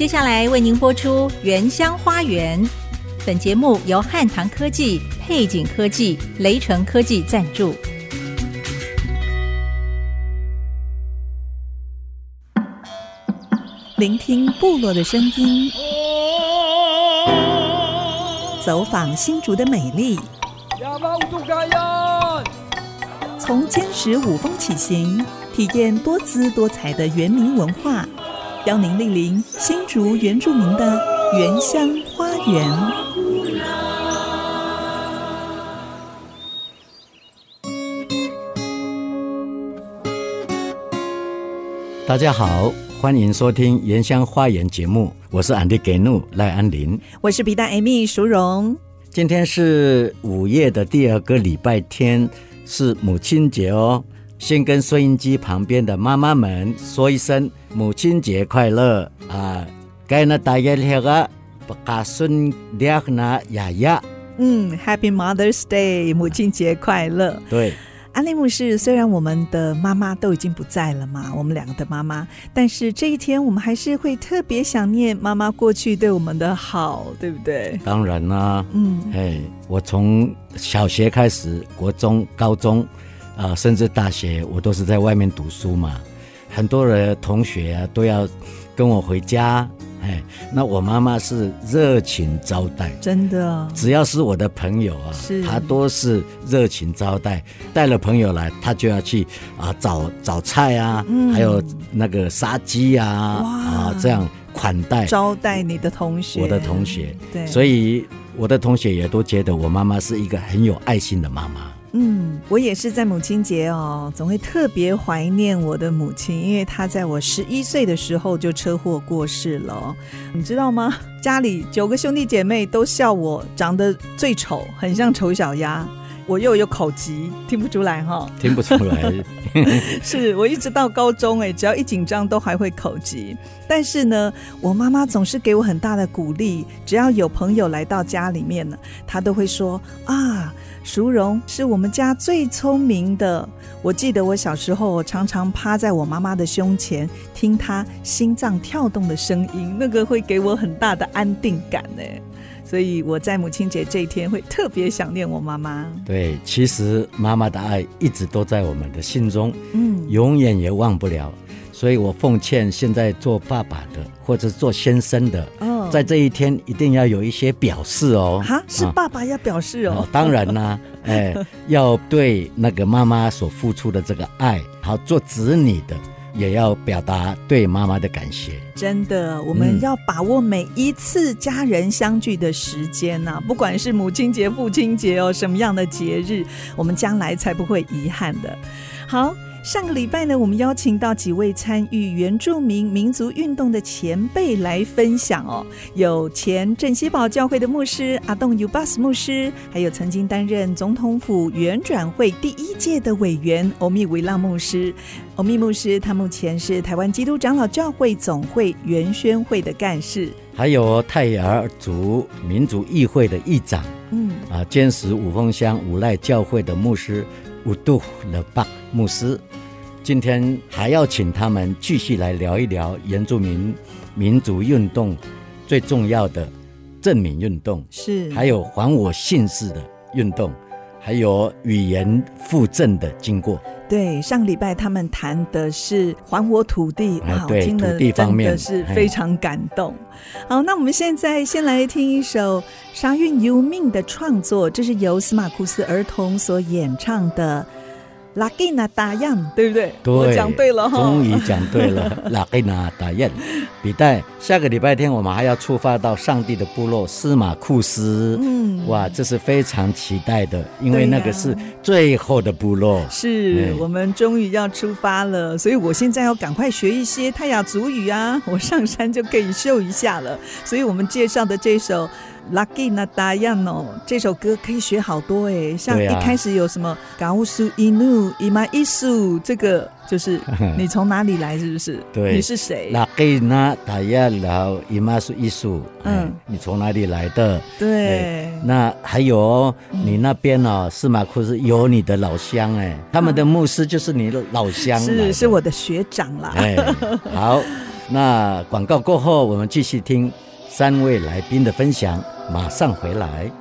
接下来为您播出《原乡花园》。本节目由汉唐科技、配景科技、雷城科技赞助。聆听部落的声音，走访新竹的美丽。从坚实五峰起行，体验多姿多彩的原民文化，邀您莅临新竹原住民的原乡花园。大家好，欢迎收听《原乡花园》节目，我是安迪给怒赖安林，我是皮蛋 Amy 淑荣。今天是五月的第二个礼拜天。是母亲节哦，先跟收音机旁边的妈妈们说一声母亲节快乐啊！该那大爷那个不卡孙俩那呀呀，嗯，Happy Mother's Day，母亲节快乐。对，安利牧师，虽然我们的妈妈都已经不在了嘛，我们两个的妈妈，但是这一天我们还是会特别想念妈妈过去对我们的好，对不对？当然啦、啊，嗯，哎，我从。小学开始，国中、高中，啊、呃，甚至大学，我都是在外面读书嘛。很多的同学啊，都要跟我回家。哎，那我妈妈是热情招待，真的。只要是我的朋友啊，是她都是热情招待。带了朋友来，她就要去啊找找菜啊，嗯、还有那个杀鸡啊，啊这样款待招待你的同学，我的同学。对，所以。我的同学也都觉得我妈妈是一个很有爱心的妈妈。嗯，我也是在母亲节哦，总会特别怀念我的母亲，因为她在我十一岁的时候就车祸过世了。你知道吗？家里九个兄弟姐妹都笑我长得最丑，很像丑小鸭。我又有口疾，听不出来哈？听不出来，是我一直到高中哎，只要一紧张都还会口疾。但是呢，我妈妈总是给我很大的鼓励，只要有朋友来到家里面呢，她都会说啊，淑荣是我们家最聪明的。我记得我小时候，常常趴在我妈妈的胸前，听她心脏跳动的声音，那个会给我很大的安定感呢。所以我在母亲节这一天会特别想念我妈妈。对，其实妈妈的爱一直都在我们的心中，嗯，永远也忘不了。所以我奉劝现在做爸爸的或者做先生的，哦，在这一天一定要有一些表示哦。哈，是爸爸要表示哦。哦当然啦，哎，要对那个妈妈所付出的这个爱，好做子女的。也要表达对妈妈的感谢。真的，我们要把握每一次家人相聚的时间呐、啊，不管是母亲节、父亲节哦，什么样的节日，我们将来才不会遗憾的。好。上个礼拜呢，我们邀请到几位参与原住民民族运动的前辈来分享哦，有前镇西堡教会的牧师阿东尤巴斯牧师，还有曾经担任总统府原转会第一届的委员欧密维拉牧师。欧密牧师他目前是台湾基督长老教会总会原宣会的干事，还有泰雅族民族议会的议长，嗯。啊，坚持五峰乡五赖教会的牧师乌杜勒巴牧师。今天还要请他们继续来聊一聊原住民民族运动最重要的正名运动，是还有还我姓氏的运动，还有语言附赠的经过。对，上个礼拜他们谈的是还我土地，啊，对，土地方面是非常感动。好，那我们现在先来听一首沙韵由命的创作，这是由司马库斯儿童所演唱的。拉给那达样，对不对？对，我讲对了哈，终于讲对了。拉给那达样，比代下个礼拜天我们还要出发到上帝的部落司马库斯。嗯，哇，这是非常期待的，因为那个是最后的部落。是我们终于要出发了，所以我现在要赶快学一些泰雅族语啊，我上山就可以秀一下了。所以我们介绍的这首。Lucky 那达样哦，这首歌可以学好多哎，像一开始有什么 Gausu Inu Ima Isu，这个就是 你从哪里来，是不是？对，你是谁？Lucky 那达样，然后 Ima Isu，嗯，你从哪里来的？对，那还有你那边哦，司马库是有你的老乡哎，他们的牧师就是你的老乡，是是我的学长啦。哎，好。那广告过后，我们继续听三位来宾的分享，马上回来。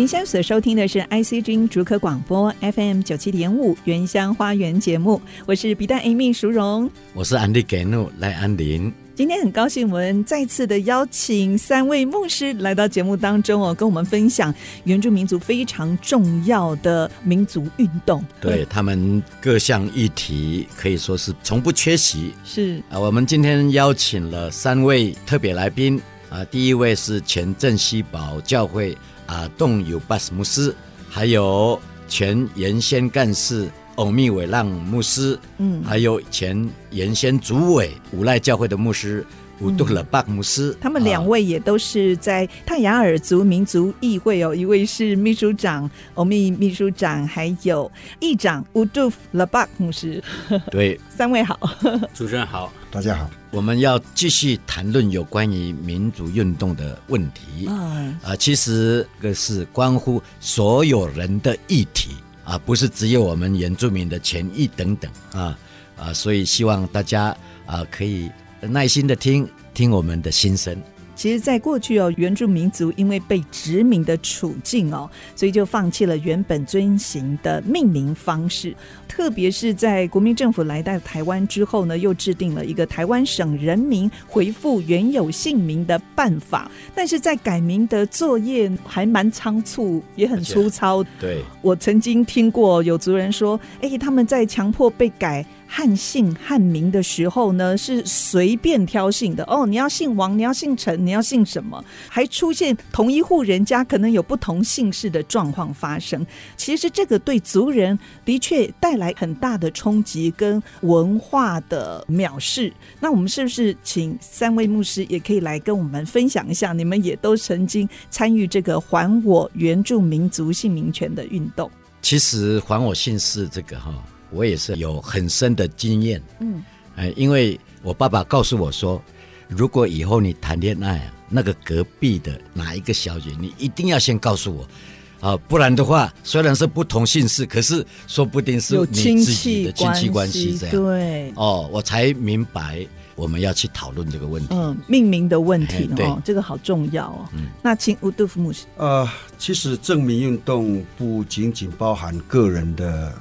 您现在所收听的是 IC 之音竹科广播 FM 九七点五原乡花园节目，我是比旦 Amy 淑荣，我是安迪给诺赖安林。今天很高兴，我们再次的邀请三位牧师来到节目当中哦，跟我们分享原住民族非常重要的民族运动。对，他们各项议题可以说是从不缺席。是啊，我们今天邀请了三位特别来宾啊，第一位是前镇西堡教会。啊，动有巴斯牧师，还有前原先干事欧密伟浪牧师，嗯，还有前原先主委无赖教会的牧师乌杜勒巴姆斯，他们两位也都是在泰雅尔族民族议会哦，一位是秘书长欧密秘书长，还有议长乌杜勒巴姆斯。对，三位好，主持人好，大家好。我们要继续谈论有关于民族运动的问题。啊，啊，其实这是关乎所有人的议题啊，不是只有我们原住民的权益等等啊啊，所以希望大家啊可以耐心的听听我们的心声。其实，在过去哦，原住民族因为被殖民的处境哦，所以就放弃了原本遵循的命名方式。特别是在国民政府来到台湾之后呢，又制定了一个台湾省人民回复原有姓名的办法。但是在改名的作业还蛮仓促，也很粗糙。对，我曾经听过有族人说：“哎，他们在强迫被改。”汉姓汉名的时候呢，是随便挑姓的哦。你要姓王，你要姓陈，你要姓什么？还出现同一户人家可能有不同姓氏的状况发生。其实这个对族人的确带来很大的冲击跟文化的藐视。那我们是不是请三位牧师也可以来跟我们分享一下？你们也都曾经参与这个还我原住民族姓名权的运动。其实还我姓氏这个哈。我也是有很深的经验，嗯，哎，因为我爸爸告诉我说，如果以后你谈恋爱啊，那个隔壁的哪一个小姐，你一定要先告诉我，啊，不然的话，虽然是不同姓氏，可是说不定是你自己的亲戚关系这样，对，哦，我才明白我们要去讨论这个问题，嗯，命名的问题哦，这个好重要哦。嗯，那请乌杜夫牧师，呃，其实证明运动不仅仅包含个人的。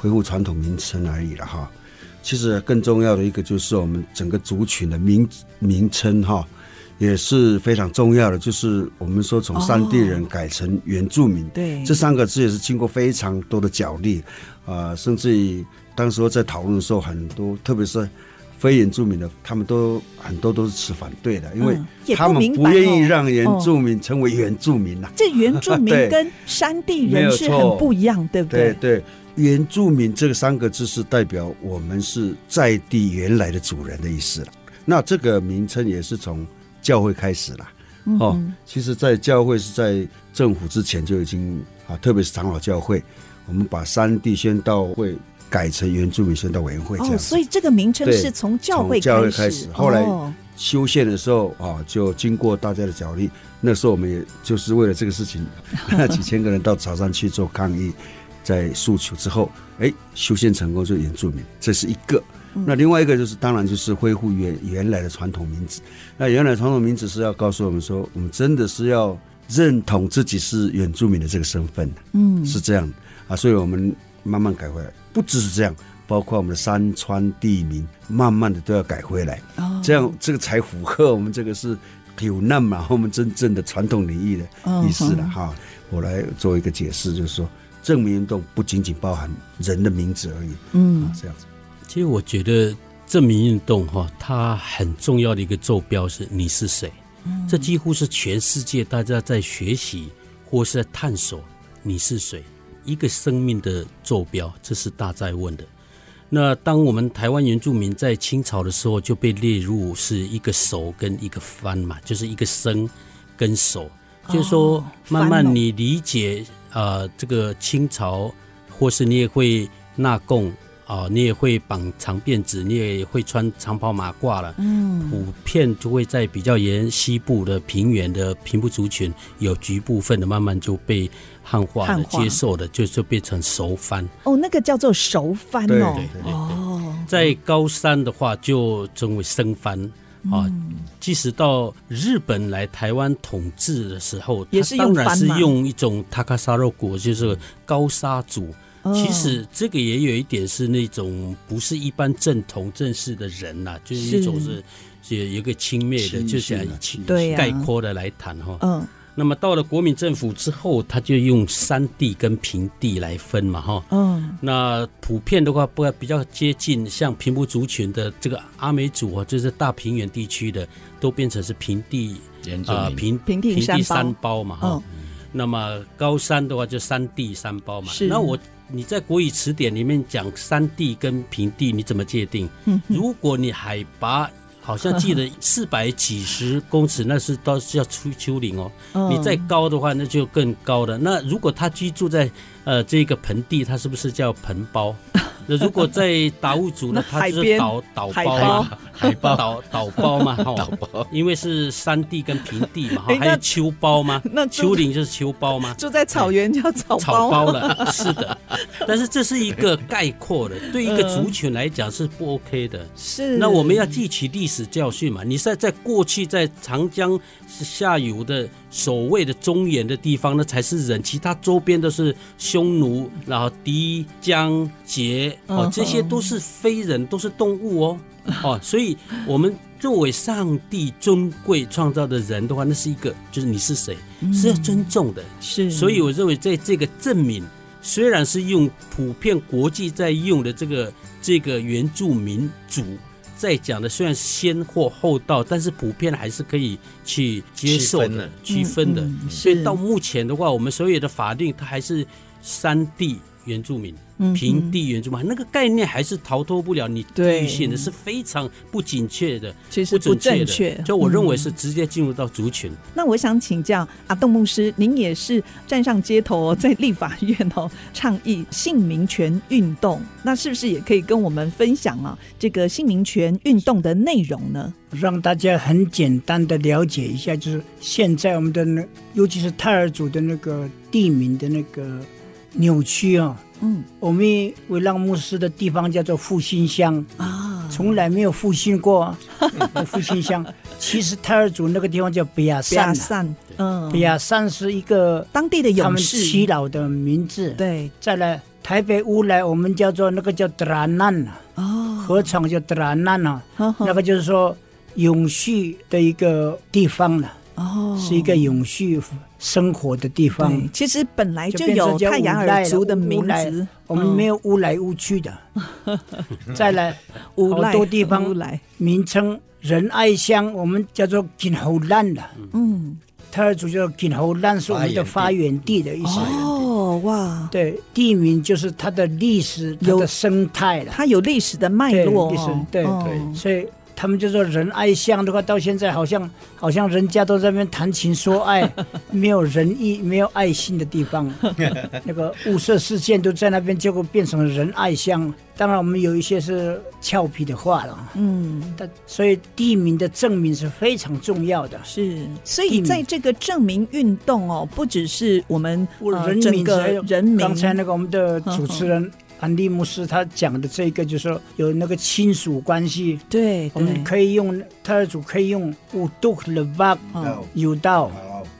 恢复传统名称而已了哈，其实更重要的一个就是我们整个族群的名名称哈，也是非常重要的。就是我们说从山地人改成原住民，对，这三个字也是经过非常多的角力啊，甚至于当时候在讨论的时候，很多特别是非原住民的，他们都很多都是持反对的，因为他们不愿意让原住民成为原住民呐、啊。这原住民 跟山地人是很不一样，对不对？对对，原住民这三个字是代表我们是在地原来的主人的意思了。那这个名称也是从教会开始了。哦，其实，在教会是在政府之前就已经啊，特别是长老教会，我们把山地宣道会改成原住民宣道委员会这样。哦，所以这个名称是从教会教会开始，后来修宪的时候啊，就经过大家的角力，那时候我们也就是为了这个事情，那 几千个人到潮汕去做抗议，在诉求之后，哎，修宪成功就原住民，这是一个。那另外一个就是，当然就是恢复原原来的传统名字。那原来传统名字是要告诉我们说，我们真的是要认同自己是原住民的这个身份。嗯，是这样啊，所以我们慢慢改回来。不只是这样，包括我们的山川地名，慢慢的都要改回来。哦，这样这个才符合我们这个是有那么我们真正的传统领域的意思了哈。我来做一个解释，就是说，正名运动不仅仅包含人的名字而已。嗯，啊这样子。其实我觉得证明运动哈，它很重要的一个坐标是你是谁，嗯这几乎是全世界大家在学习或是在探索你是谁，一个生命的坐标，这是大在问的。那当我们台湾原住民在清朝的时候就被列入是一个手跟一个番嘛，就是一个生跟手，就是说慢慢你理解啊、呃，这个清朝或是你也会纳贡。哦，你也会绑长辫子，你也会穿长袍马褂了。嗯，普遍就会在比较沿西部的平原的平埔族群，有局部分的慢慢就被汉化的接受的，就就变成熟番。哦，那个叫做熟番哦。对对对对。哦，在高山的话就称为生番。啊、嗯，即使到日本来台湾统治的时候，也是当然是用一种塔卡沙肉国，就是高沙族。其实这个也有一点是那种不是一般正统正式的人呐、啊，就是一种是。有一个轻蔑的，就想以概括的来谈哈。嗯，那么到了国民政府之后，他就用山地跟平地来分嘛哈。嗯，那普遍的话，不比较接近像平埔族群的这个阿美族啊，就是大平原地区的，都变成是平地啊、呃、平平地山包嘛哈。那么高山的话就山地山包嘛。是，那我。你在国语词典里面讲山地跟平地，你怎么界定？如果你海拔好像记得 四百几十公尺，那是都是叫出丘陵哦。你再高的话，那就更高的。那如果他居住在呃这个盆地，它是不是叫盆包？那如果在达悟族呢，它就是岛岛包嘛，海包岛岛包嘛，哈，因为是山地跟平地嘛，哈，还有丘包吗？那丘陵就是丘包吗？住在草原叫草草包了，是的。但是这是一个概括的，对一个族群来讲是不 OK 的。是。那我们要记取历史教训嘛？你在在过去在长江下游的所谓的中原的地方，呢才是人，其他周边都是匈奴，然后狄江羯。哦，这些都是非人，都是动物哦，哦，所以我们作为上帝尊贵创造的人的话，那是一个，就是你是谁，是要尊重的，是。所以我认为，在这个证明，虽然是用普遍国际在用的这个这个原住民族在讲的，虽然先或后到，但是普遍还是可以去接受的，区分的。所以到目前的话，我们所有的法令，它还是三地原住民。平地原住民那个概念还是逃脱不了你对性的是非常不准确的，其实不正确。就我认为是直接进入到族群。那我想请教阿栋牧师，您也是站上街头，在立法院哦倡议姓名权运动，那是不是也可以跟我们分享啊这个姓名权运动的内容呢？让大家很简单的了解一下，就是现在我们的那，尤其是泰尔族的那个地名的那个扭曲啊。嗯，我们维浪牧师的地方叫做复兴乡。啊，从来没有复兴过 复兴乡。其实泰尔族那个地方叫比亚善，嗯，比亚善是一个当地的勇士。耆老的名字。对，再来台北乌来，我们叫做那个叫德兰难哦，河床叫德兰难啊，那个就是说永续的一个地方了。哦，哦，是一个永续生活的地方。其实本来就有太阳尔族的名字，我们没有乌来乌去的。再来，好多地方名称仁爱乡，我们叫做金猴烂的。嗯，泰雅族叫金猴烂，是我们的发源地的意思。哦，哇，对，地名就是它的历史、它的生态了，它有历史的脉络。历史，对对，所以。他们就说仁爱乡的话，到现在好像好像人家都在那边谈情说爱，没有仁义、没有爱心的地方。那个物色事件都在那边，结果变成了仁爱乡。当然，我们有一些是俏皮的话了。嗯，但所以地名的证明是非常重要的。是，所以在这个证明运动哦，不只是我们人整个人民。刚才那个我们的主持人。安利牧师他讲的这个就是说有那个亲属关系，对，我们可以用泰雅族可以用乌都勒巴有道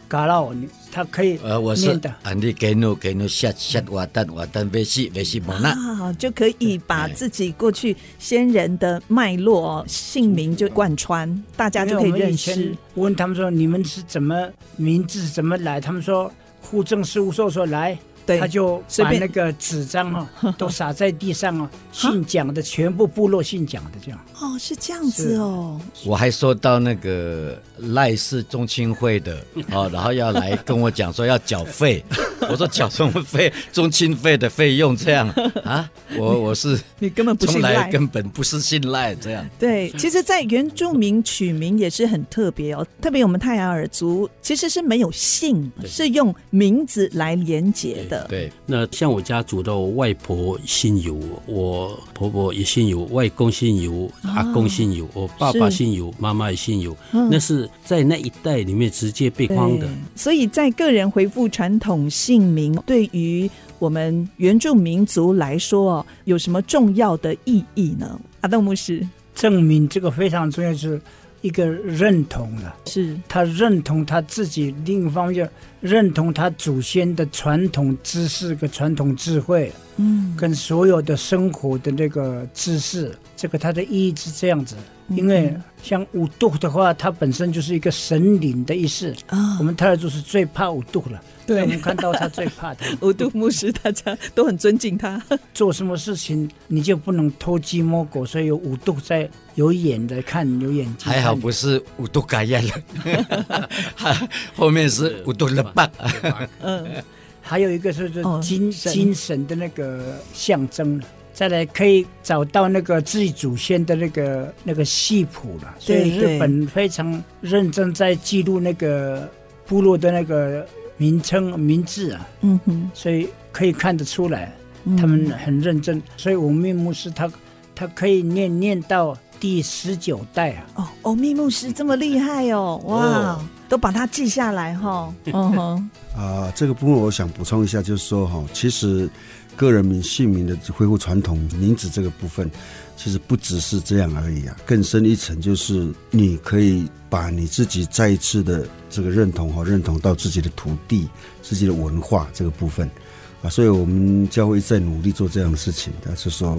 嘎老，他可以呃，我是安利给努给努下下瓦丹瓦丹维西维西蒙纳，就可以把自己过去先人的脉络姓名就贯穿，大家就可以认识。问他们说你们是怎么名字怎么来？他们说户政事务所说来。他就把那个纸张哦 都撒在地上哦，姓蒋的全部部落姓蒋的这样哦，是这样子哦。我还收到那个赖氏宗亲会的 哦，然后要来跟我讲说要缴费，我说缴什么费？宗亲费的费用这样啊？我我是你根本不信赖，根本不是信赖这样。对，其实，在原住民取名也是很特别哦，特别我们泰雅尔族其实是没有姓，是用名字来连接的。对，那像我家族的外婆姓尤，我婆婆也姓尤，外公姓尤，阿公姓尤，我爸爸姓尤，妈妈也姓尤，那是在那一代里面直接被框的。所以在个人回复传统姓名，对于我们原住民族来说，有什么重要的意义呢？阿道牧师，证明这个非常重要，就是。一个认同了，是。他认同他自己，另一方面认同他祖先的传统知识跟传统智慧，嗯，跟所有的生活的那个知识，这个它的意义是这样子。因为像五度的话，它本身就是一个神灵的意思啊。我们泰尔族是最怕五度了，对，我们看到他最怕的。五度牧师，大家都很尊敬他。做什么事情你就不能偷鸡摸狗，所以有五度在有眼的看，有眼睛。还好不是五度改验了，后面是五度了吧？嗯，还有一个是精精神的那个象征。再来可以找到那个自己祖先的那个那个系谱了，所以日本非常认真在记录那个部落的那个名称名字啊，嗯哼，所以可以看得出来，他们很认真。所以我密牧师他他可以念念到第十九代啊。哦，欧密牧师这么厉害哦，哇，都把它记下来哈。嗯哼，啊，这个部分我想补充一下，就是说哈，其实。个人名姓名的恢复传统名字这个部分，其实不只是这样而已啊，更深一层就是你可以把你自己再一次的这个认同和认同到自己的土地、自己的文化这个部分啊，所以我们教会在努力做这样的事情，就是说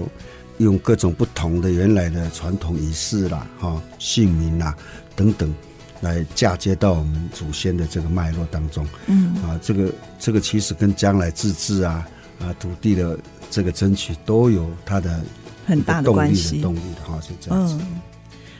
用各种不同的原来的传统仪式啦、哈姓名啦等等，来嫁接到我们祖先的这个脉络当中。嗯啊，这个这个其实跟将来自治啊。啊，土地的这个争取都有它的很大的关系，动力的哈，是这样子。嗯，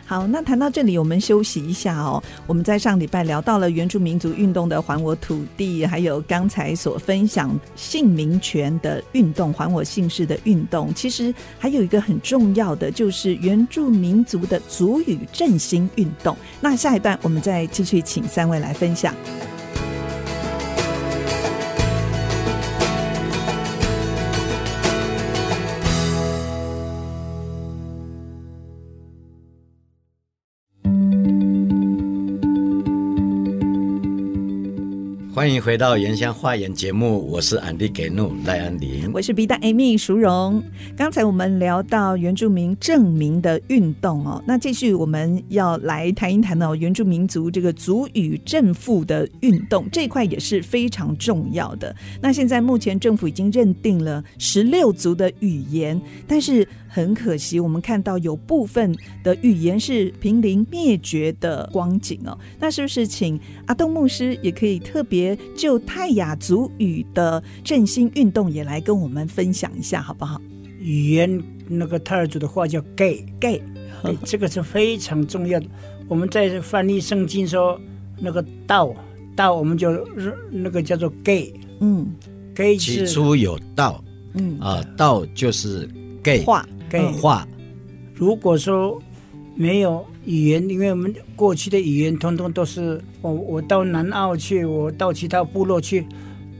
好，那谈到这里，我们休息一下哦。我们在上礼拜聊到了原住民族运动的“还我土地”，还有刚才所分享姓名权的运动“还我姓氏”的运动。其实还有一个很重要的，就是原住民族的族语振兴运动。那下一段我们再继续请三位来分享。欢迎回到《原乡花园》节目，我是安迪给怒赖安林，我是 B 大 Amy 淑荣。刚才我们聊到原住民正名的运动哦，那继续我们要来谈一谈哦原住民族这个族语正负的运动，这一块也是非常重要的。那现在目前政府已经认定了十六族的语言，但是很可惜，我们看到有部分的语言是濒临灭绝的光景哦。那是不是请阿东牧师也可以特别？就泰雅族语的振兴运动也来跟我们分享一下，好不好？语言那个泰尔族的话叫 gay gay，这个是非常重要的。我们在翻译圣经说那个道道，我们就那个叫做 gay，嗯，gay 起初有道，嗯。啊，道就是 gay 话 gay 话。如果说没有语言，因为我们过去的语言通通都是我我到南澳去，我到其他部落去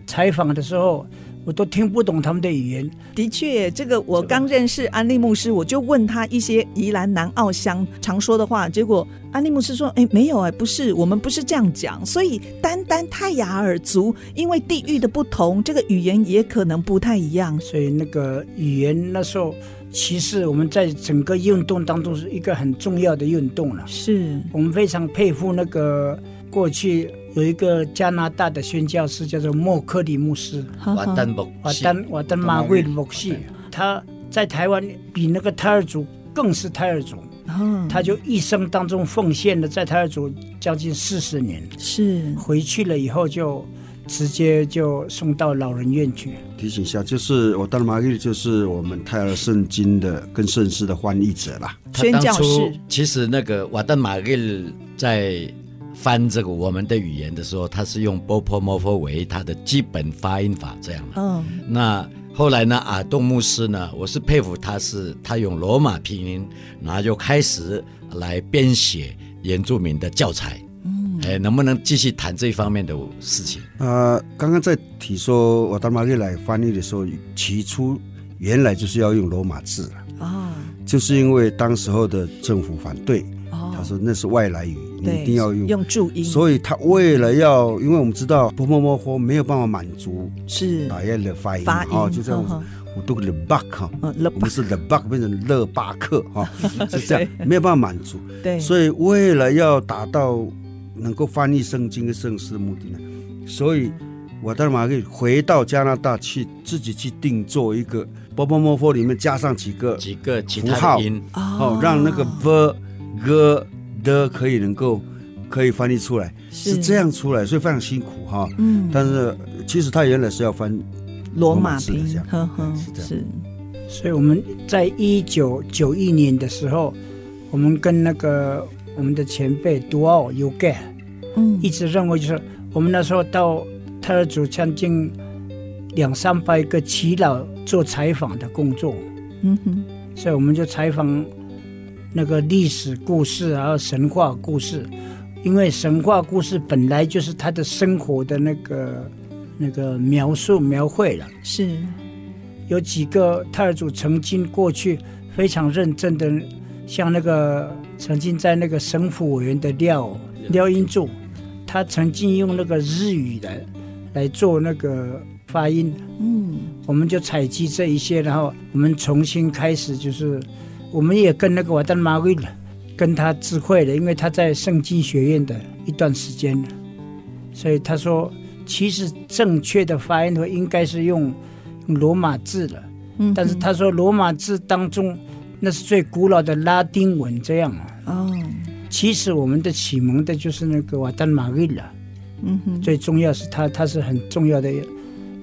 采访的时候，我都听不懂他们的语言。的确，这个我刚认识安利牧师，我就问他一些宜兰南澳乡常说的话，结果安利牧师说：“哎，没有哎，不是，我们不是这样讲。”所以单单泰雅尔族，因为地域的不同，这个语言也可能不太一样。所以那个语言那时候。其实我们在整个运动当中是一个很重要的运动了。是我们非常佩服那个过去有一个加拿大的宣教师，叫做莫克里牧师。瓦丹牧瓦丹瓦丹马贵牧师，他在台湾比那个泰尔族更是泰尔族。他就一生当中奉献了在泰尔族将近四十年。是回去了以后就。直接就送到老人院去。提醒一下，就是我当马玉，就是我们泰雅圣经的跟圣诗的翻译者啦。宣教士。其实那个瓦登马玉在翻这个我们的语言的时候，他是用波波摩佛为他的基本发音法这样的。嗯。那后来呢，阿东牧师呢，我是佩服他是他用罗马拼音，然后就开始来编写原住民的教材。哎，能不能继续谈这一方面的事情？呃，刚刚在提说我到马里来翻译的时候，起初原来就是要用罗马字啊，哦、就是因为当时候的政府反对，哦、他说那是外来语，你一定要用。用注音，所以他为了要，因为我们知道波波摩佛没有办法满足是。打样的发音，啊音、哦，就这样子，我读了巴克，我们是了巴克变成勒巴克哈，是这样，没有办法满足，对，所以为了要达到。能够翻译圣经跟圣诗的目的呢？所以我当然可以回到加拿大去，自己去定做一个波波摩佛里面加上几个几个符号音哦，让那个 v g d 可以能够可以翻译出来，是，是这样出来，所以非常辛苦哈。嗯，但是其实他原来是要翻罗马拼音，呵呵是这样。是，所以我们在一九九一年的时候，我们跟那个我们的前辈杜奥尤盖。嗯，一直认为就是我们那时候到泰雅族将近两三百个耆老做采访的工作，嗯哼，所以我们就采访那个历史故事，还有神话故事，因为神话故事本来就是他的生活的那个那个描述描绘了。是，有几个泰尔族曾经过去非常认真的，像那个曾经在那个省府委员的廖廖英柱。他曾经用那个日语来来做那个发音，嗯，我们就采集这一些，然后我们重新开始，就是我们也跟那个瓦丹马威跟他智慧了，因为他在圣经学院的一段时间，所以他说，其实正确的发音的话应该是用用罗马字了，嗯，但是他说罗马字当中那是最古老的拉丁文，这样啊，哦。其实我们的启蒙的就是那个瓦丹玛瑞了，嗯哼，最重要是他，他是很重要的，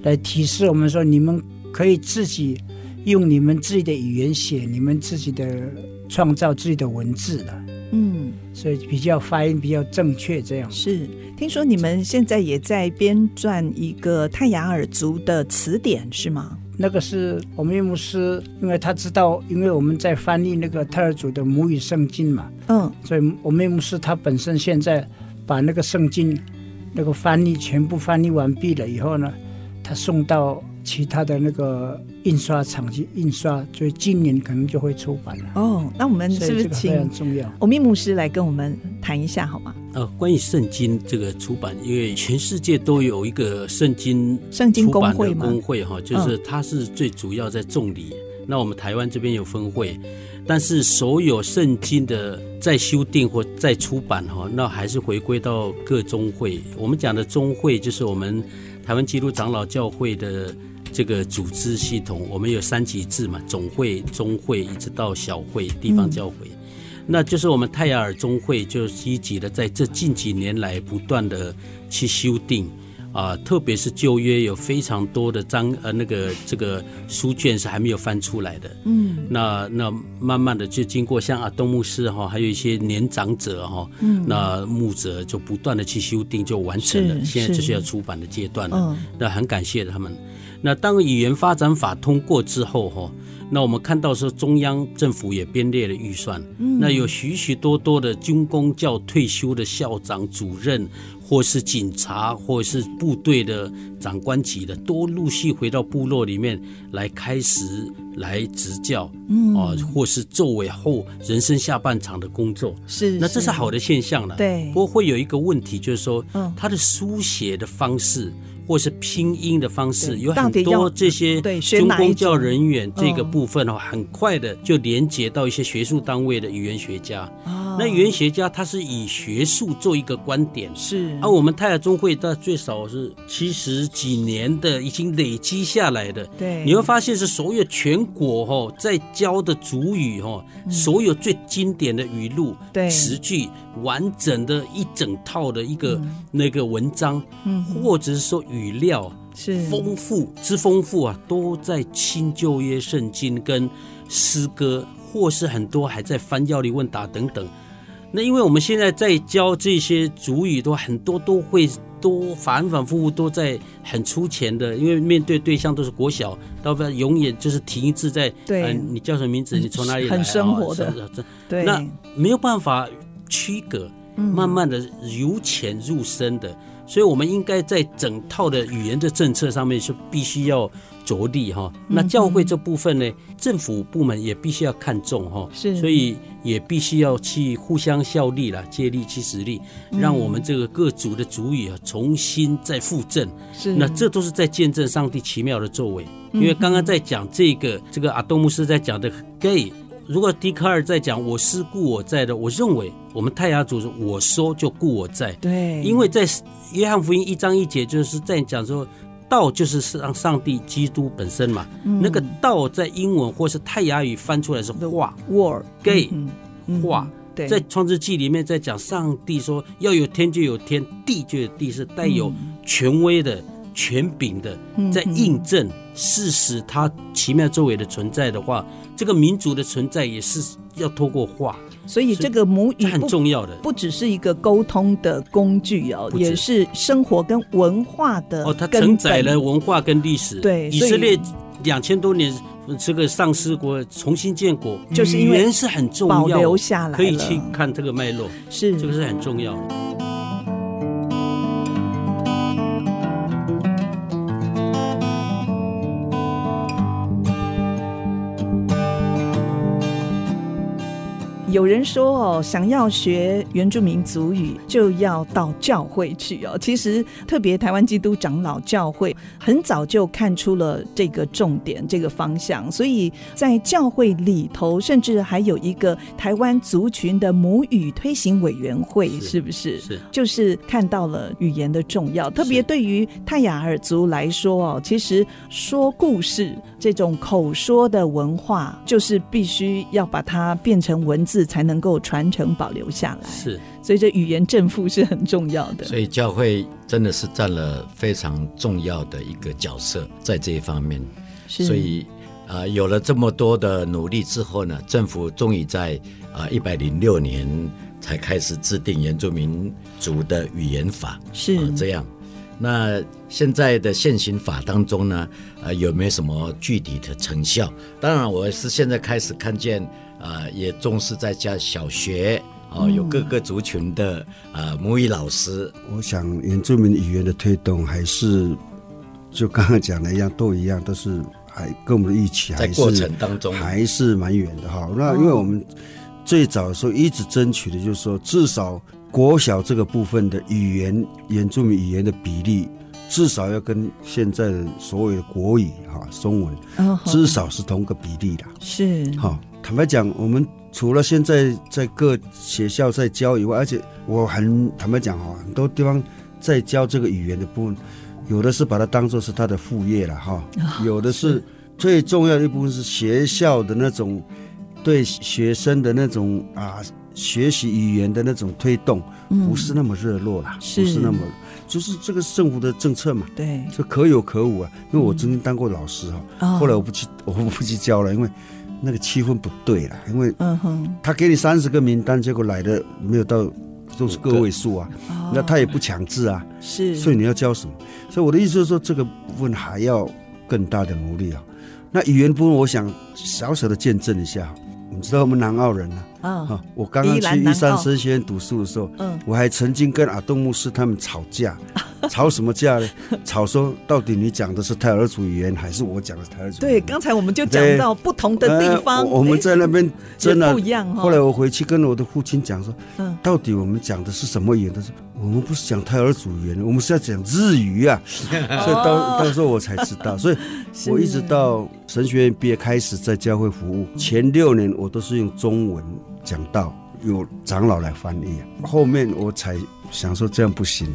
来提示我们说，你们可以自己用你们自己的语言写你们自己的创造自己的文字了，嗯，所以比较发音比较正确，这样。是，听说你们现在也在编撰一个泰雅尔族的词典，是吗？那个是我们牧师，因为他知道，因为我们在翻译那个泰尔族的母语圣经嘛，嗯，所以我们牧师他本身现在把那个圣经那个翻译全部翻译完毕了以后呢，他送到其他的那个印刷厂去印刷，所以今年可能就会出版了。哦，那我们是不是请非常重要？欧米牧师来跟我们谈一下好吗？呃，关于圣经这个出版，因为全世界都有一个圣经圣经公会嘛，公会哈，就是它是最主要在重理。嗯、那我们台湾这边有分会，但是所有圣经的再修订或再出版哈，那还是回归到各宗会。我们讲的宗会就是我们台湾基督长老教会的这个组织系统。我们有三级制嘛，总会、中会一直到小会、地方教会。嗯那就是我们泰雅尔中会就积极的在这近几年来不断的去修订啊，特别是旧约有非常多的章呃那个这个书卷是还没有翻出来的，嗯，那那慢慢的就经过像阿东牧师哈，还有一些年长者哈，嗯，那牧者就不断的去修订，就完成了，现在就是要出版的阶段了，那很感谢他们。那当语言发展法通过之后哈。那我们看到说，中央政府也编列了预算，嗯，那有许许多多的军公教退休的校长、主任，或是警察，或是部队的长官级的，都陆续回到部落里面来开始来执教，嗯，啊，或是作为后人生下半场的工作，是，那这是好的现象了，对。不过会有一个问题，就是说，嗯，他的书写的方式。或是拼音的方式，有很多这些中公教人员这个部分哦，很快的就连接到一些学术单位的语言学家。那语言学家他是以学术做一个观点，是。而我们泰雅中会，它最少是七十几年的，已经累积下来的。对，你会发现是所有全国哈在教的主语哈，所有最经典的语录、词句，完整的一整套的一个那个文章，嗯。或者是说语料是。丰富之丰富啊，都在新旧约圣经跟诗歌，或是很多还在翻要理问答等等。那因为我们现在在教这些主语，都很多都会都反反复复都在很粗浅的，因为面对对象都是国小，到不永远就是停滞在对、呃，你叫什么名字？你从哪里来？很生活的，哦、对，那没有办法区隔，慢慢的由浅入深的。所以，我们应该在整套的语言的政策上面是必须要着力哈。那教会这部分呢，政府部门也必须要看重哈。是，所以也必须要去互相效力了，借力去实力，让我们这个各族的族语啊重新再复振。是，那这都是在见证上帝奇妙的作为。因为刚刚在讲这个，这个阿东牧师在讲的 gay。如果笛卡尔在讲“我是故我在”的，我认为我们泰雅族是“我说就故我在”。对，因为在约翰福音一章一节就是在讲说，道就是上上帝基督本身嘛。嗯、那个道在英文或是泰雅语翻出来是话 word，gay 话。对，在创世纪里面在讲上帝说要有天就有天，地就有地，是带有权威的。嗯权柄的，在印证事实，它奇妙作为的存在的话，这个民族的存在也是要透过话，所以这个母语很重要的，不只是一个沟通的工具哦，也是生活跟文化的哦，它承载了文化跟历史。对，以色列两千多年这个丧失国重新建国，就是语言是很重要，保留下来，可以去看这个脉络，是。这个是很重要的。有人说哦，想要学原住民族语，就要到教会去哦。其实，特别台湾基督长老教会很早就看出了这个重点、这个方向，所以在教会里头，甚至还有一个台湾族群的母语推行委员会，是，是不是？是，就是看到了语言的重要。特别对于泰雅尔族来说哦，其实说故事这种口说的文化，就是必须要把它变成文字。才能够传承保留下来，是，所以这语言正负是很重要的。所以教会真的是占了非常重要的一个角色，在这一方面。是所以啊、呃，有了这么多的努力之后呢，政府终于在啊一百零六年才开始制定原住民族的语言法，是、呃、这样。那现在的现行法当中呢，呃，有没有什么具体的成效？当然，我是现在开始看见。啊、呃，也重视在家小学哦、呃，有各个族群的啊、呃、母语老师。我想原住民语言的推动还是就刚刚讲的一样，都一样，都是还跟我们的预期还过程当中还是蛮远的哈。那因为我们最早的时候一直争取的就是说，至少国小这个部分的语言原住民语言的比例，至少要跟现在的所谓的国语哈中文，至少是同个比例的。是哈，坦白讲，我们除了现在在各学校在教以外，而且我很坦白讲哈，很多地方在教这个语言的部分，有的是把它当做是他的副业了哈，有的是最重要的一部分是学校的那种对学生的那种啊学习语言的那种推动，不是那么热络了，不是那么。就是这个政府的政策嘛，对，就可有可无啊。因为我曾经当过老师哈，嗯、后来我不去，我不去教了，因为那个气氛不对了。因为嗯哼，他给你三十个名单，结果来的没有到，都是个位数啊。哦、那他也不强制啊，是，所以你要教什么？所以我的意思是说，这个部分还要更大的努力啊。那语言部分，我想小小的见证一下。你知道我们南澳人啊？啊，我刚刚去玉山神学院读书的时候，嗯，我还曾经跟阿东牧师他们吵架，吵什么架呢？吵说到底你讲的是泰尔族语言，还是我讲的泰尔族？对，刚才我们就讲到不同的地方，我们在那边真的不一样。后来我回去跟我的父亲讲说，嗯，到底我们讲的是什么语言？他说我们不是讲胎儿组员，我们是要讲日语啊。所以到到时候我才知道，所以我一直到神学院毕业开始在教会服务，前六年我都是用中文。讲道有长老来翻译，后面我才想说这样不行。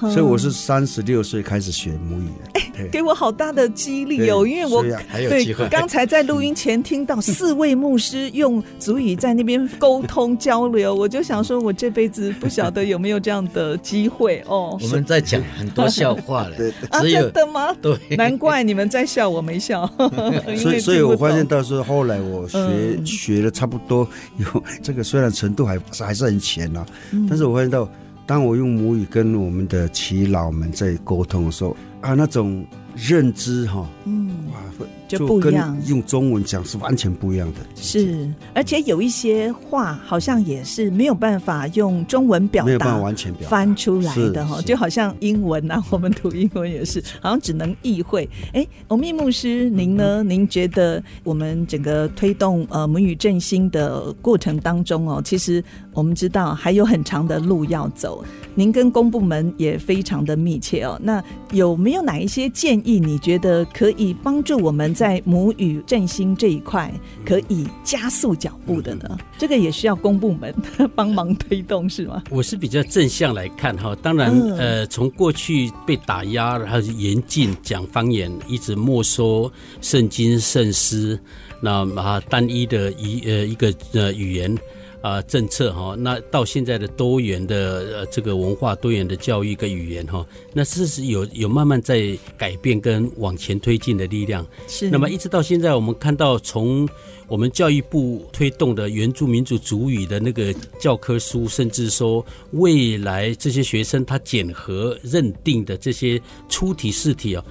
所以我是三十六岁开始学母语的，哎，给我好大的激励哦！因为我对刚才在录音前听到四位牧师用足语在那边沟通交流，我就想说，我这辈子不晓得有没有这样的机会哦。我们在讲很多笑话了，啊，真的吗？对，难怪你们在笑，我没笑。所以，所以我发现到时候后来我学学了差不多，有这个虽然程度还还是很浅啊，但是我发现到。当我用母语跟我们的耆老们在沟通的时候，啊，那种认知哈，嗯，哇。就不一样，用中文讲是完全不一样的。是，而且有一些话好像也是没有办法用中文表达，没有办法完全表翻出来的哈，就好像英文啊，我们读英文也是，好像只能意会。哎，欧密牧师，您呢？您觉得我们整个推动呃母语振兴的过程当中哦，其实我们知道还有很长的路要走。您跟公部门也非常的密切哦，那有没有哪一些建议？你觉得可以帮助我们在母语振兴这一块可以加速脚步的呢？这个也需要公部门帮忙推动，是吗？我是比较正向来看哈，当然，呃，从过去被打压，然后严禁讲方言，一直没收圣经圣诗，那啊单一的一呃一个呃语言。啊，政策哈，那到现在的多元的呃这个文化、多元的教育跟语言哈，那是是有有慢慢在改变跟往前推进的力量。是。那么一直到现在，我们看到从我们教育部推动的原住民族族语的那个教科书，甚至说未来这些学生他检核认定的这些出题试题啊，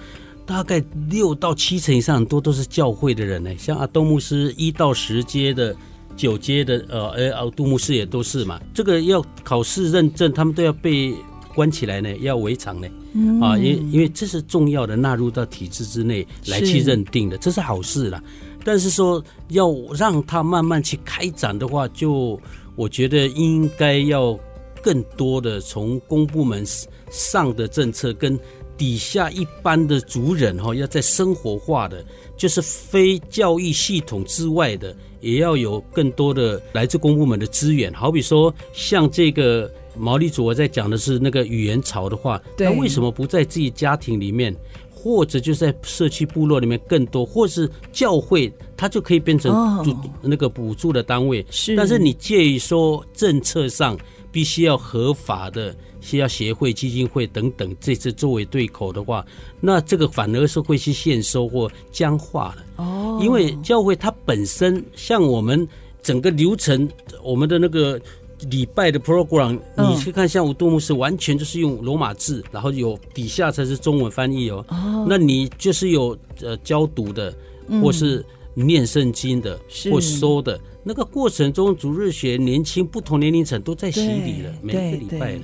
大概六到七成以上很多都是教会的人呢，像阿东牧师一到十阶的。九阶的呃，哎，奥杜牧师也都是嘛。这个要考试认证，他们都要被关起来呢，要围场呢。嗯、啊，因因为这是重要的，纳入到体制之内来去认定的，是这是好事啦。但是说要让他慢慢去开展的话，就我觉得应该要更多的从公部门上的政策跟底下一般的族人哈，要在生活化的，就是非教育系统之外的。也要有更多的来自公部门的资源，好比说像这个毛利族，我在讲的是那个语言潮的话，那为什么不在自己家庭里面，或者就在社区部落里面更多，或是教会，它就可以变成那个补助的单位。但是你介意说政策上必须要合法的。需要协会、基金会等等这次作为对口的话，那这个反而是会去限收或僵化了。哦，因为教会它本身像我们整个流程，我们的那个礼拜的 program，你去看像我杜牧师，完全就是用罗马字，然后有底下才是中文翻译哦。哦，那你就是有呃教读的，或是念圣经的，嗯、或说的，那个过程中，主日学年轻不同年龄层都在洗礼了，每个礼拜了。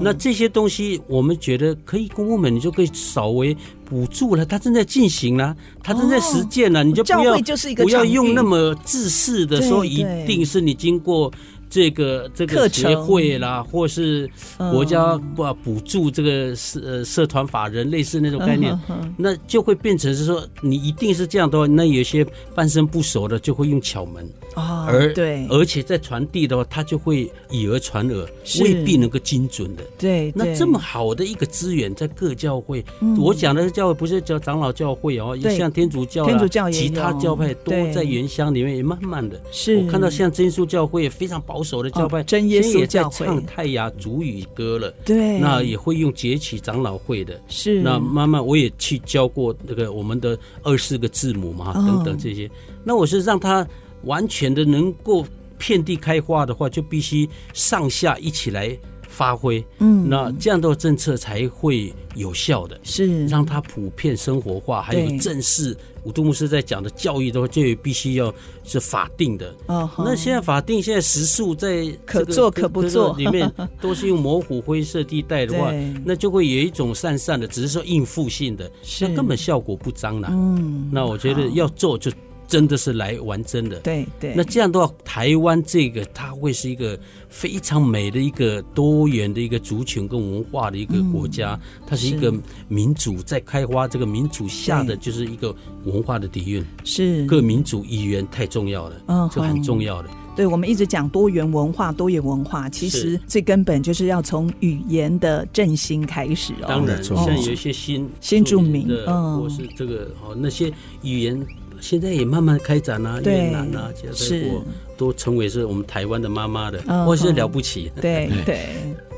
那这些东西我们觉得可以，公部门你就可以稍微补助了。他正在进行了，他正在实践了，你就不要不要用那么自私的说，一定是你经过。这个这个协会啦，或是国家不补助这个社呃社团法人，类似那种概念，那就会变成是说，你一定是这样的话，那有些半生不熟的就会用巧门。啊，而对，而且在传递的话，他就会以讹传讹，未必能够精准的。对，那这么好的一个资源，在各教会，我讲的是教会，不是叫长老教会哦，也像天主教、天主教其他教派都在原乡里面也慢慢的，是。我看到像真耶稣教会也非常保守的教派，真耶稣教会唱泰雅族语歌了，对，那也会用节期长老会的，是。那妈妈我也去教过那个我们的二四个字母嘛，等等这些，那我是让他完全的能够遍地开花的话，就必须上下一起来发挥，嗯，那这样的政策才会有效的，是让它普遍生活化，还有正式。五度牧师在讲的教育的话，就必须要是法定的。哦，那现在法定，现在时数在可做可不做里面，都是用模糊灰色地带的话，那就会有一种散散的，只是说应付性的，那根本效果不彰了。嗯，那我觉得要做就。真的是来玩真的，对对。那这样的话，台湾这个它会是一个非常美的一个多元的一个族群跟文化的一个国家，嗯、它是一个民主在开花，这个民主下的就是一个文化的底蕴。是各民族语言太重要了，嗯，这很重要的。对，我们一直讲多元文化，多元文化其实最根本就是要从语言的振兴开始哦。当然，像有一些新新住民的，嗯，或是这个哦那些语言。现在也慢慢开展啊，越南啊，其他国都成为是我们台湾的妈妈的，或是了不起。对 对，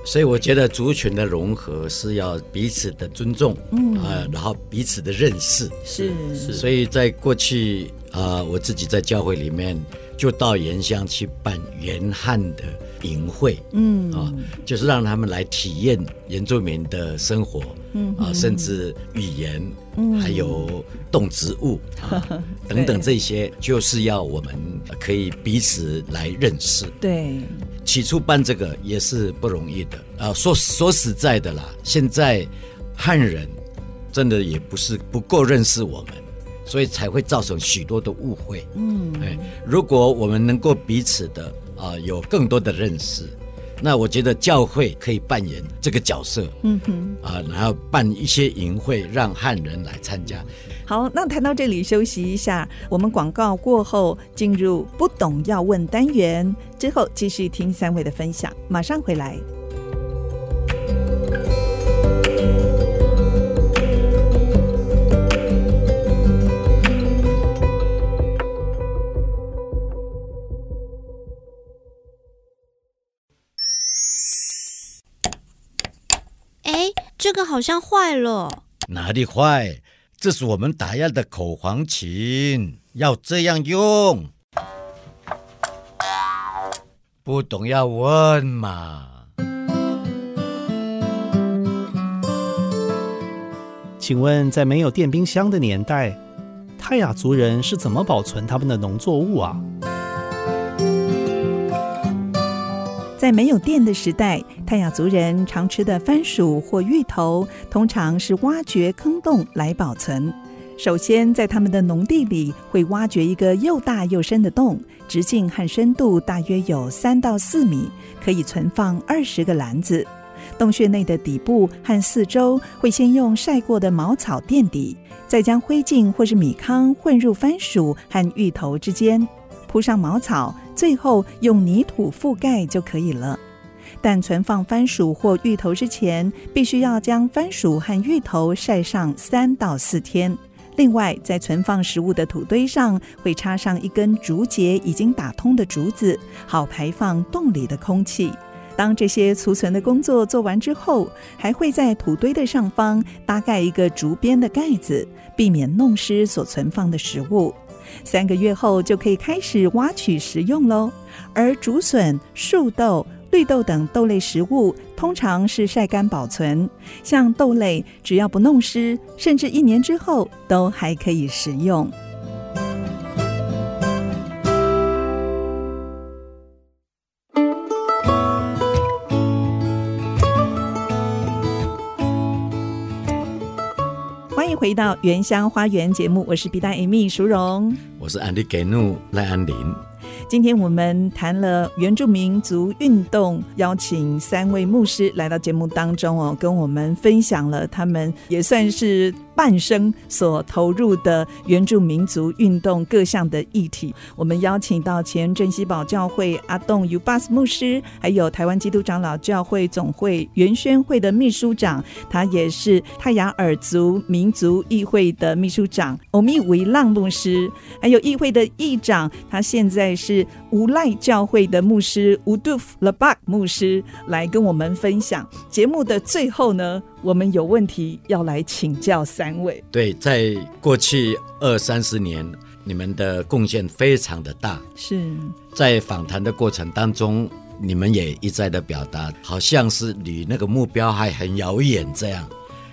所以我觉得族群的融合是要彼此的尊重，嗯啊，然后彼此的认识，是是。所以在过去啊，我自己在教会里面就到原乡去办原汉的营会，嗯。啊，就是让他们来体验原住民的生活，嗯啊，甚至语言，嗯，还有动植物啊 等等这些，就是要我们可以彼此来认识。对，起初办这个也是不容易的啊。说说实在的啦，现在汉人真的也不是不够认识我们，所以才会造成许多的误会。嗯，哎，如果我们能够彼此的。啊，有更多的认识，那我觉得教会可以扮演这个角色，嗯哼，啊，然后办一些营会，让汉人来参加。好，那谈到这里休息一下，我们广告过后进入不懂要问单元，之后继续听三位的分享，马上回来。这个好像坏了，哪里坏？这是我们打样的口簧琴，要这样用。不懂要问嘛。请问，在没有电冰箱的年代，泰雅族人是怎么保存他们的农作物啊？在没有电的时代，泰雅族人常吃的番薯或芋头，通常是挖掘坑洞来保存。首先，在他们的农地里会挖掘一个又大又深的洞，直径和深度大约有三到四米，可以存放二十个篮子。洞穴内的底部和四周会先用晒过的茅草垫底，再将灰烬或是米糠混入番薯和芋头之间。铺上茅草，最后用泥土覆盖就可以了。但存放番薯或芋头之前，必须要将番薯和芋头晒上三到四天。另外，在存放食物的土堆上，会插上一根竹节已经打通的竹子，好排放洞里的空气。当这些储存的工作做完之后，还会在土堆的上方搭盖一个竹编的盖子，避免弄湿所存放的食物。三个月后就可以开始挖取食用喽。而竹笋、树豆、绿豆等豆类食物，通常是晒干保存。像豆类，只要不弄湿，甚至一年之后都还可以食用。回到《原乡花园》节目，我是 B 大 Amy 淑荣，我是安迪给怒赖安林。今天我们谈了原住民族运动，邀请三位牧师来到节目当中哦，跟我们分享了他们也算是。半生所投入的原住民族运动各项的议题，我们邀请到前镇西堡教会阿栋尤巴斯牧师，还有台湾基督长老教会总会原宣会的秘书长，他也是泰雅尔族民族议会的秘书长欧米维浪牧师，还有议会的议长，他现在是无赖教会的牧师乌杜夫勒巴牧师，来跟我们分享。节目的最后呢，我们有问题要来请教三位。对，在过去二三十年，你们的贡献非常的大。是在访谈的过程当中，你们也一再的表达，好像是离那个目标还很遥远这样。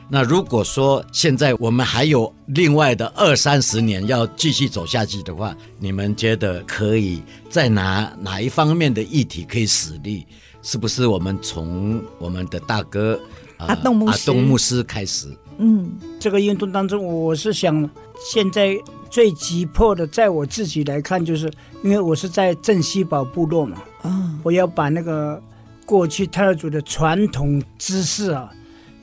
那如果说现在我们还有另外的二三十年要继续走下去的话，你们觉得可以再拿哪一方面的议题可以使力？是不是我们从我们的大哥？阿东阿东牧师开始。嗯，这个运动当中，我是想，现在最急迫的，在我自己来看，就是因为我是在镇西堡部落嘛，啊，我要把那个过去泰雅族的传统知识啊，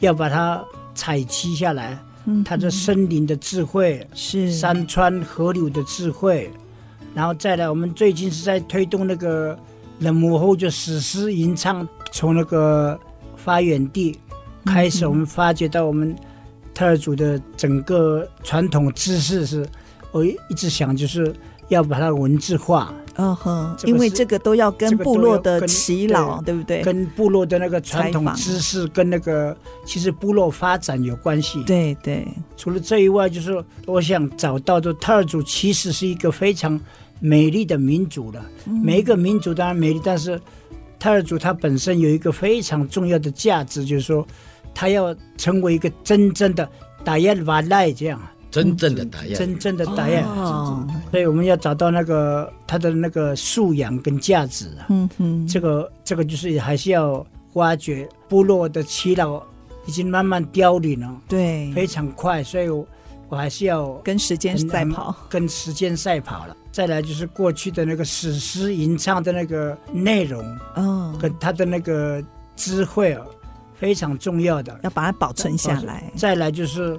要把它采集下来。嗯，它的森林的智慧是山川河流的智慧，然后再来，我们最近是在推动那个冷母后就史诗吟唱，从那个发源地。开始，我们发掘到我们泰尔族的整个传统知识是，我一直想就是要把它文字化。嗯哼，因为这个都要跟部落的耆老，对不对？跟部落的那个传统知识，跟那个其实部落发展有关系。对对。除了这以外，就是我想找到的泰尔族其实是一个非常美丽的民族了。每一个民族当然美丽，但是泰尔族它本身有一个非常重要的价值，就是说。他要成为一个真正的打耶瓦赖这样，真正的打耶，真正的达耶，所以我们要找到那个他的那个素养跟价值。嗯嗯，这个这个就是还是要挖掘部落的耆老已经慢慢凋零了，对，非常快，所以我我还是要跟时间赛跑，跟时间赛跑了。再来就是过去的那个史诗吟唱的那个内容，嗯，跟他的那个智慧啊。非常重要的，要把它保存下来。再来就是，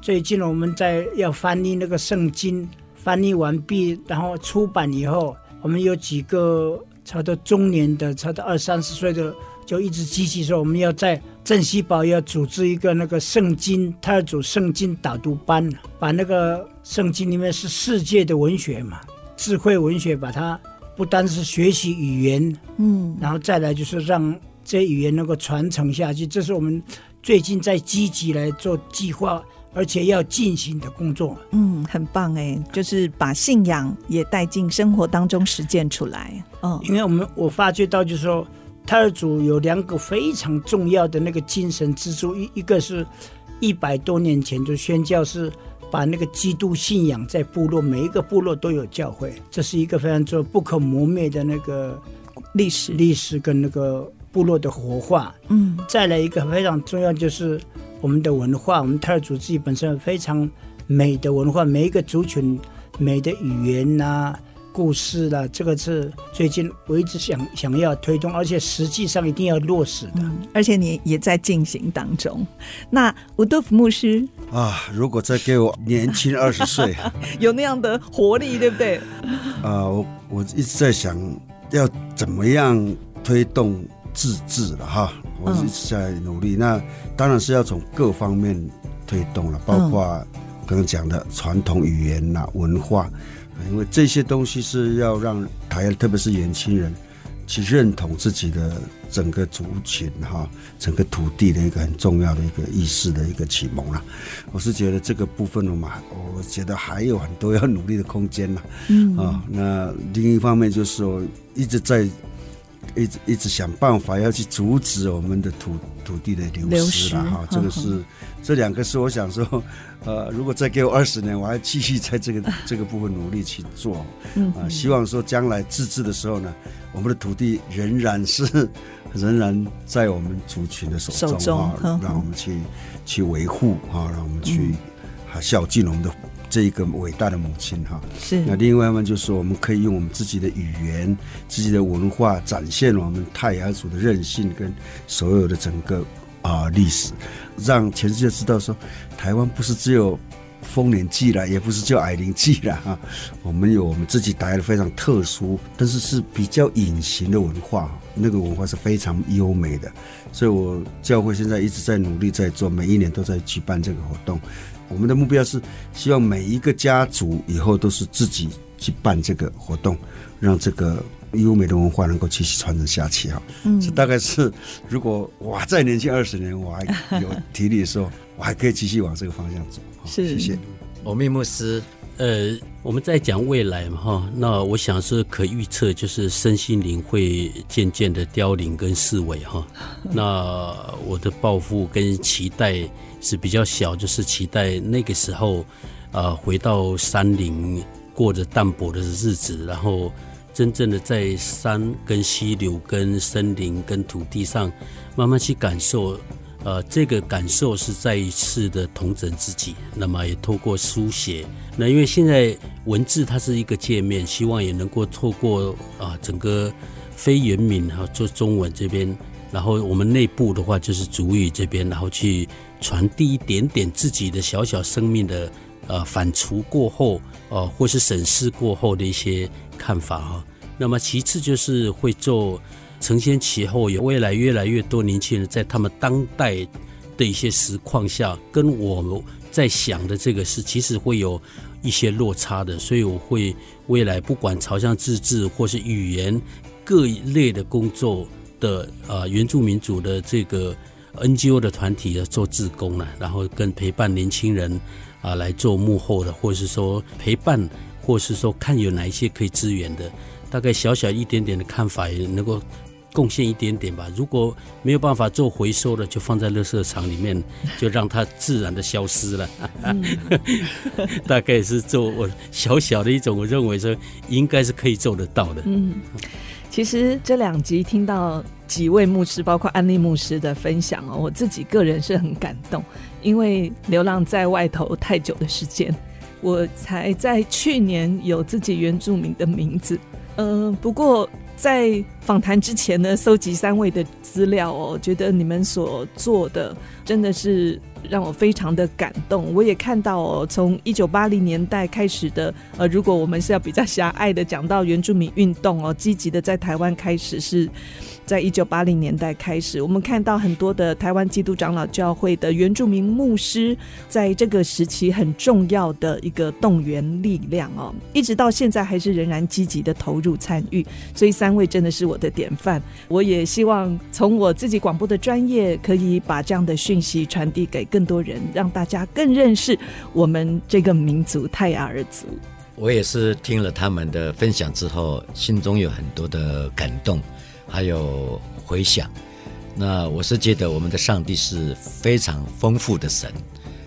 最近我们在要翻译那个圣经，翻译完毕，然后出版以后，我们有几个差不多中年的，差不多二三十岁的，就一直积极说，我们要在镇西堡要组织一个那个圣经他要组圣经导读班，把那个圣经里面是世界的文学嘛，智慧文学，把它不单是学习语言，嗯，然后再来就是让。这语言能够传承下去，这是我们最近在积极来做计划，而且要进行的工作。嗯，很棒哎，就是把信仰也带进生活当中实践出来。嗯，因为我们我发觉到，就是说，泰尔族有两个非常重要的那个精神支柱，一一个是一百多年前就宣教是把那个基督信仰在部落每一个部落都有教会，这是一个非常重要不可磨灭的那个历史历史跟那个。部落的活化，嗯，再来一个非常重要，就是我们的文化。我们泰尔族自己本身非常美的文化，每一个族群美的语言呐、啊、故事啦、啊，这个是最近我一直想想要推动，而且实际上一定要落实的，嗯、而且你也在进行当中。那乌多夫牧师啊，如果再给我年轻二十岁，有那样的活力，对不对？啊，我我一直在想要怎么样推动。自治了哈，我一直在努力。嗯、那当然是要从各方面推动了，包括刚刚讲的传统语言呐、文化，因为这些东西是要让台湾，特别是年轻人去认同自己的整个族群哈，整个土地的一个很重要的一个意识的一个启蒙了。我是觉得这个部分嘛，我觉得还有很多要努力的空间了。嗯啊，那另一方面就是说一直在。一直一直想办法要去阻止我们的土土地的流失了哈，这个是这两个是我想说，呃，如果再给我二十年，我还继续在这个 这个部分努力去做，啊、呃，希望说将来自治的时候呢，我们的土地仍然是 仍然在我们族群的手中啊，让我们去去维护啊，让我们去啊孝敬我们的这一个伟大的母亲哈。是。那另外一面就是，我们可以用我们自己的语言、自己的文化，展现我们泰雅族的韧性跟所有的整个啊历史，让全世界知道说，台湾不是只有。丰年祭了，也不是叫矮灵祭了哈。我们有我们自己带来的非常特殊，但是是比较隐形的文化，那个文化是非常优美的。所以我教会现在一直在努力在做，每一年都在举办这个活动。我们的目标是希望每一个家族以后都是自己去办这个活动，让这个优美的文化能够继续传承下去哈。嗯，这大概是如果我再年轻二十年，我还有体力的时候，我还可以继续往这个方向走。是，谢谢。欧密牧师，呃，我们在讲未来嘛，哈，那我想是可预测，就是身心灵会渐渐的凋零跟式微，哈。那我的抱负跟期待是比较小，就是期待那个时候，呃，回到山林，过着淡泊的日子，然后真正的在山跟溪流跟森林跟土地上，慢慢去感受。呃，这个感受是再一次的同整自己，那么也透过书写，那因为现在文字它是一个界面，希望也能够透过啊、整个非原民哈做中文这边，然后我们内部的话就是主语这边，然后去传递一点点自己的小小生命的呃反刍过后，呃或是审视过后的一些看法哈。那么其次就是会做。承先启后，有未来越来越多年轻人在他们当代的一些实况下，跟我们在想的这个是其实会有一些落差的，所以我会未来不管朝向自治或是语言各一类的工作的啊原住民族的这个 NGO 的团体的做志工了，然后跟陪伴年轻人啊来做幕后的，或是说陪伴，或是说看有哪一些可以支援的，大概小小一点点的看法也能够。贡献一点点吧，如果没有办法做回收的，就放在垃圾场里面，就让它自然的消失了。嗯、大概是做我小小的一种，我认为说应该是可以做得到的。嗯，其实这两集听到几位牧师，包括安利牧师的分享哦，我自己个人是很感动，因为流浪在外头太久的时间，我才在去年有自己原住民的名字。嗯、不过。在访谈之前呢，搜集三位的资料哦，觉得你们所做的真的是让我非常的感动。我也看到哦，从一九八零年代开始的，呃，如果我们是要比较狭隘的讲到原住民运动哦，积极的在台湾开始是。在一九八零年代开始，我们看到很多的台湾基督长老教会的原住民牧师，在这个时期很重要的一个动员力量哦，一直到现在还是仍然积极的投入参与。所以三位真的是我的典范。我也希望从我自己广播的专业，可以把这样的讯息传递给更多人，让大家更认识我们这个民族泰雅尔族。我也是听了他们的分享之后，心中有很多的感动。还有回响，那我是觉得我们的上帝是非常丰富的神，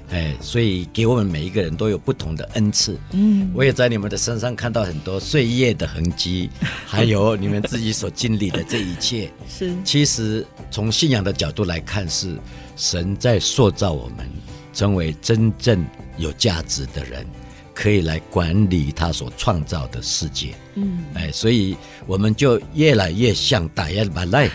哎，所以给我们每一个人都有不同的恩赐。嗯，我也在你们的身上看到很多岁月的痕迹，还有你们自己所经历的这一切。是，其实从信仰的角度来看，是神在塑造我们，成为真正有价值的人。可以来管理他所创造的世界，嗯，哎，所以我们就越来越像大亚巴赖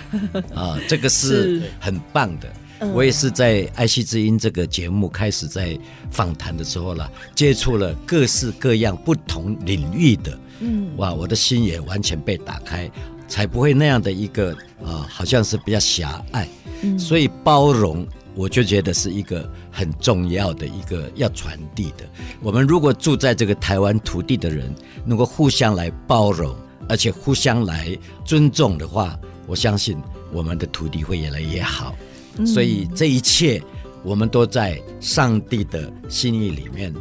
啊，这个是很棒的。我也是在爱惜之音这个节目开始在访谈的时候了，接触了各式各样不同领域的，嗯，哇，我的心也完全被打开，才不会那样的一个啊，好像是比较狭隘，嗯，所以包容。我就觉得是一个很重要的一个要传递的。我们如果住在这个台湾土地的人，能够互相来包容，而且互相来尊重的话，我相信我们的土地会越来越好。所以这一切，我们都在上帝的心意里面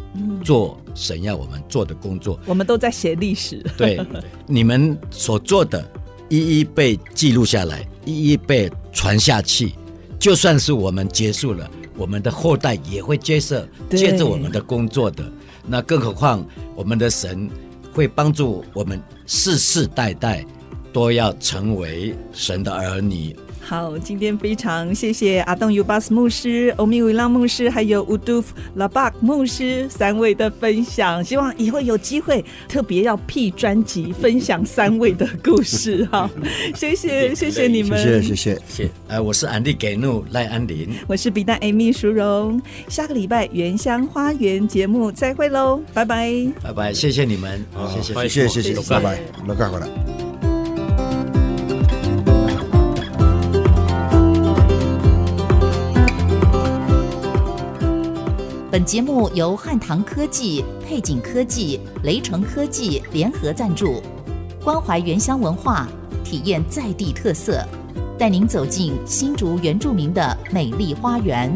做神要我们做的工作。我们都在写历史。对，你们所做的，一一被记录下来，一一被传下去。就算是我们结束了，我们的后代也会接受接着我们的工作的。那更何况我们的神会帮助我们世世代代都要成为神的儿女，好，今天非常谢谢阿东尤巴斯牧师、欧米维拉牧师，还有乌杜夫拉巴牧师三位的分享。希望以后有机会特别要 P 专辑分享三位的故事。哈，谢谢谢谢你们，谢谢谢谢谢。呃，我是安迪给怒赖安林，我是比丹 Amy 淑荣。下个礼拜原乡花园节目再会喽，拜拜拜拜，谢谢你们，谢谢谢谢谢谢，拜拜，老干回来。本节目由汉唐科技、配景科技、雷城科技联合赞助，关怀原乡文化，体验在地特色，带您走进新竹原住民的美丽花园。